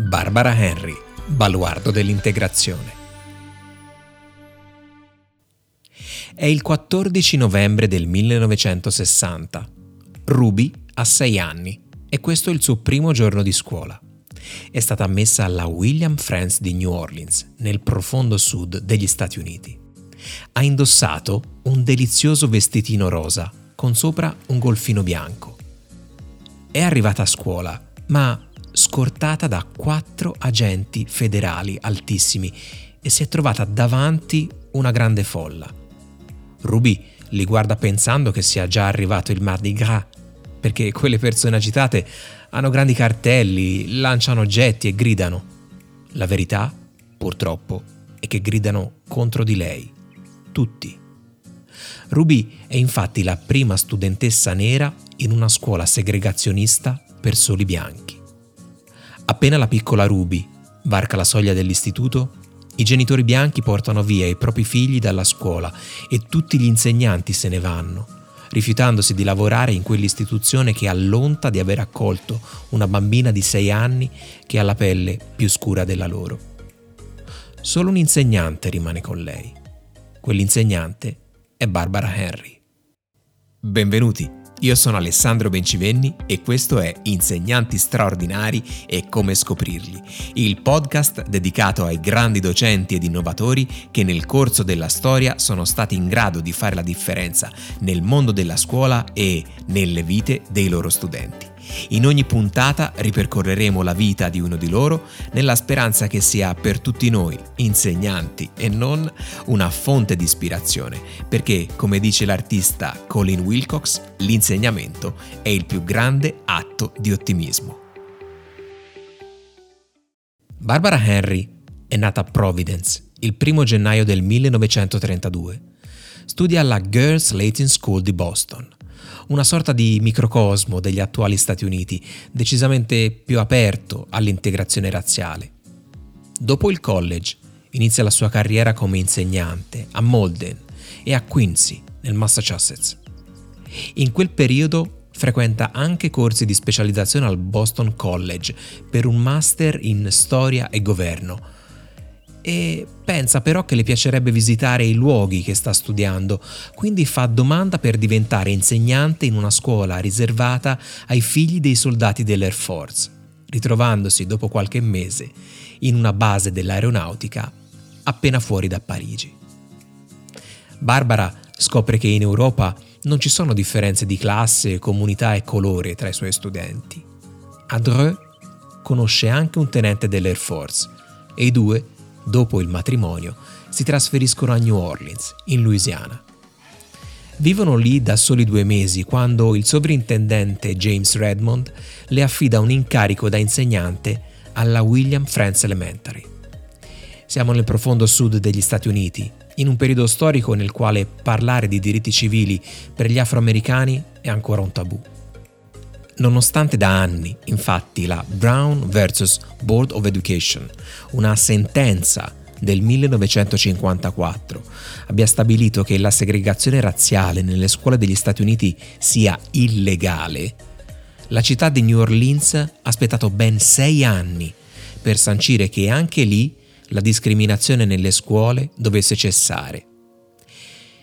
Barbara Henry, baluardo dell'integrazione. È il 14 novembre del 1960. Ruby ha 6 anni e questo è il suo primo giorno di scuola. È stata ammessa alla William Friends di New Orleans, nel profondo sud degli Stati Uniti. Ha indossato un delizioso vestitino rosa con sopra un golfino bianco. È arrivata a scuola, ma scortata da quattro agenti federali altissimi e si è trovata davanti una grande folla. Ruby li guarda pensando che sia già arrivato il Mardi Gras, perché quelle persone agitate hanno grandi cartelli, lanciano oggetti e gridano. La verità, purtroppo, è che gridano contro di lei. Tutti. Ruby è infatti la prima studentessa nera in una scuola segregazionista per soli bianchi. Appena la piccola Ruby varca la soglia dell'istituto, i genitori bianchi portano via i propri figli dalla scuola e tutti gli insegnanti se ne vanno, rifiutandosi di lavorare in quell'istituzione che allonta di aver accolto una bambina di sei anni che ha la pelle più scura della loro. Solo un insegnante rimane con lei. Quell'insegnante è Barbara Henry. Benvenuti io sono Alessandro Bencivenni e questo è Insegnanti straordinari e come scoprirli, il podcast dedicato ai grandi docenti ed innovatori che nel corso della storia sono stati in grado di fare la differenza nel mondo della scuola e nelle vite dei loro studenti. In ogni puntata ripercorreremo la vita di uno di loro nella speranza che sia per tutti noi, insegnanti e non, una fonte di ispirazione, perché, come dice l'artista Colin Wilcox, l'insegnamento è il più grande atto di ottimismo. Barbara Henry è nata a Providence il 1 gennaio del 1932. Studia alla Girls Latin School di Boston una sorta di microcosmo degli attuali Stati Uniti, decisamente più aperto all'integrazione razziale. Dopo il college inizia la sua carriera come insegnante a Malden e a Quincy, nel Massachusetts. In quel periodo frequenta anche corsi di specializzazione al Boston College per un master in storia e governo, e pensa però che le piacerebbe visitare i luoghi che sta studiando, quindi fa domanda per diventare insegnante in una scuola riservata ai figli dei soldati dell'Air Force, ritrovandosi dopo qualche mese in una base dell'aeronautica appena fuori da Parigi. Barbara scopre che in Europa non ci sono differenze di classe, comunità e colore tra i suoi studenti. A Dreux conosce anche un tenente dell'Air Force e i due dopo il matrimonio, si trasferiscono a New Orleans, in Louisiana. Vivono lì da soli due mesi quando il sovrintendente James Redmond le affida un incarico da insegnante alla William Friends Elementary. Siamo nel profondo sud degli Stati Uniti, in un periodo storico nel quale parlare di diritti civili per gli afroamericani è ancora un tabù. Nonostante da anni, infatti, la Brown vs. Board of Education, una sentenza del 1954, abbia stabilito che la segregazione razziale nelle scuole degli Stati Uniti sia illegale, la città di New Orleans ha aspettato ben sei anni per sancire che anche lì la discriminazione nelle scuole dovesse cessare.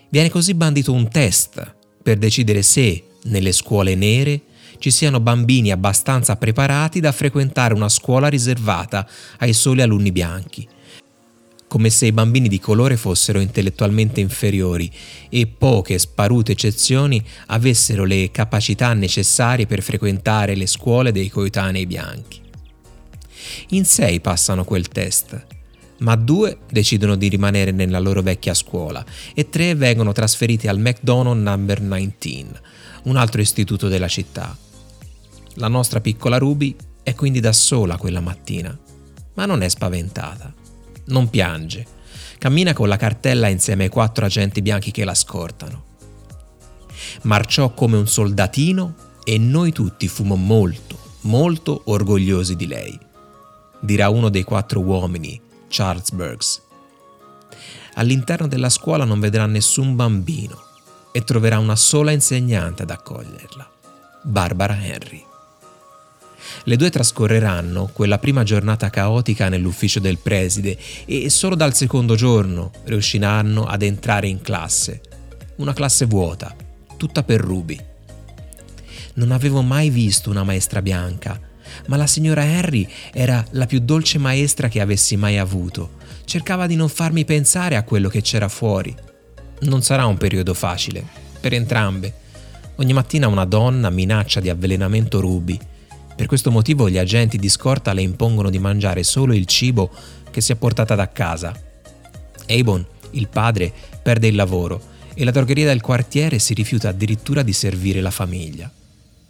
Viene così bandito un test per decidere se nelle scuole nere ci siano bambini abbastanza preparati da frequentare una scuola riservata ai soli alunni bianchi, come se i bambini di colore fossero intellettualmente inferiori e poche sparute eccezioni avessero le capacità necessarie per frequentare le scuole dei coetanei bianchi. In sei passano quel test, ma due decidono di rimanere nella loro vecchia scuola e tre vengono trasferiti al McDonald Number 19, un altro istituto della città. La nostra piccola Ruby è quindi da sola quella mattina, ma non è spaventata, non piange, cammina con la cartella insieme ai quattro agenti bianchi che la scortano. Marciò come un soldatino e noi tutti fummo molto, molto orgogliosi di lei, dirà uno dei quattro uomini, Charles Burks. All'interno della scuola non vedrà nessun bambino e troverà una sola insegnante ad accoglierla, Barbara Henry. Le due trascorreranno quella prima giornata caotica nell'ufficio del preside e solo dal secondo giorno riusciranno ad entrare in classe. Una classe vuota, tutta per Ruby. Non avevo mai visto una maestra bianca, ma la signora Henry era la più dolce maestra che avessi mai avuto. Cercava di non farmi pensare a quello che c'era fuori. Non sarà un periodo facile, per entrambe. Ogni mattina una donna minaccia di avvelenamento Ruby per questo motivo gli agenti di scorta le impongono di mangiare solo il cibo che si è portata da casa. Avon, il padre, perde il lavoro e la drogheria del quartiere si rifiuta addirittura di servire la famiglia.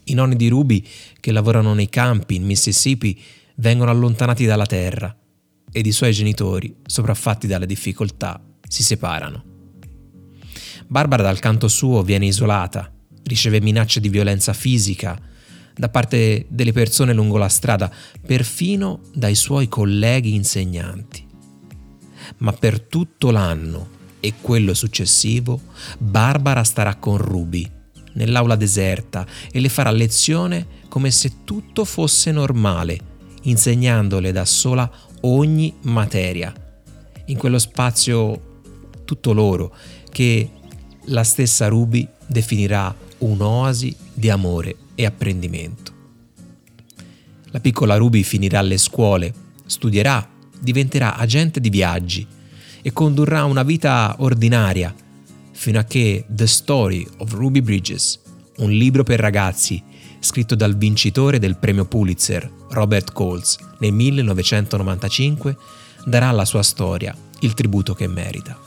I nonni di Ruby, che lavorano nei campi in Mississippi, vengono allontanati dalla terra ed i suoi genitori, sopraffatti dalle difficoltà, si separano. Barbara dal canto suo viene isolata, riceve minacce di violenza fisica, da parte delle persone lungo la strada, perfino dai suoi colleghi insegnanti. Ma per tutto l'anno e quello successivo, Barbara starà con Ruby nell'aula deserta e le farà lezione come se tutto fosse normale, insegnandole da sola ogni materia, in quello spazio tutto loro che la stessa Ruby definirà un'oasi di amore e apprendimento. La piccola Ruby finirà alle scuole, studierà, diventerà agente di viaggi e condurrà una vita ordinaria fino a che The Story of Ruby Bridges, un libro per ragazzi scritto dal vincitore del premio Pulitzer, Robert Coles, nel 1995, darà alla sua storia il tributo che merita.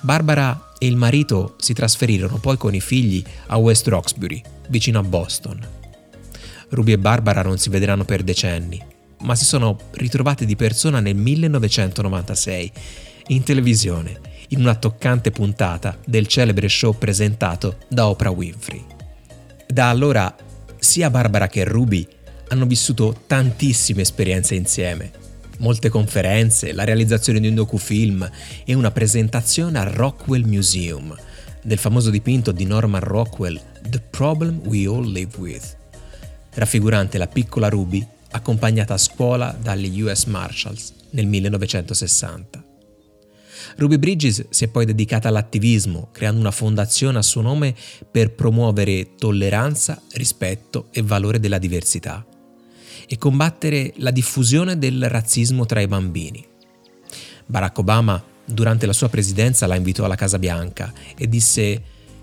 Barbara e il marito si trasferirono poi con i figli a West Roxbury, vicino a Boston. Ruby e Barbara non si vedranno per decenni, ma si sono ritrovate di persona nel 1996 in televisione, in una toccante puntata del celebre show presentato da Oprah Winfrey. Da allora sia Barbara che Ruby hanno vissuto tantissime esperienze insieme, molte conferenze, la realizzazione di un docufilm e una presentazione al Rockwell Museum del famoso dipinto di Norman Rockwell The Problem We All Live With, raffigurante la piccola Ruby accompagnata a scuola dagli US Marshals nel 1960. Ruby Bridges si è poi dedicata all'attivismo, creando una fondazione a suo nome per promuovere tolleranza, rispetto e valore della diversità e combattere la diffusione del razzismo tra i bambini. Barack Obama, durante la sua presidenza, la invitò alla Casa Bianca e disse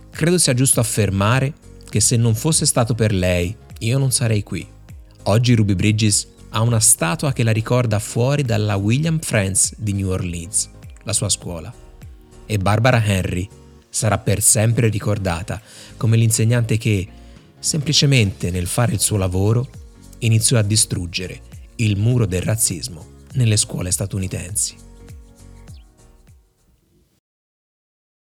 credo sia giusto affermare che se non fosse stato per lei, io non sarei qui. Oggi Ruby Bridges ha una statua che la ricorda fuori dalla William Friends di New Orleans, la sua scuola. E Barbara Henry sarà per sempre ricordata come l'insegnante che, semplicemente nel fare il suo lavoro, iniziò a distruggere il muro del razzismo nelle scuole statunitensi.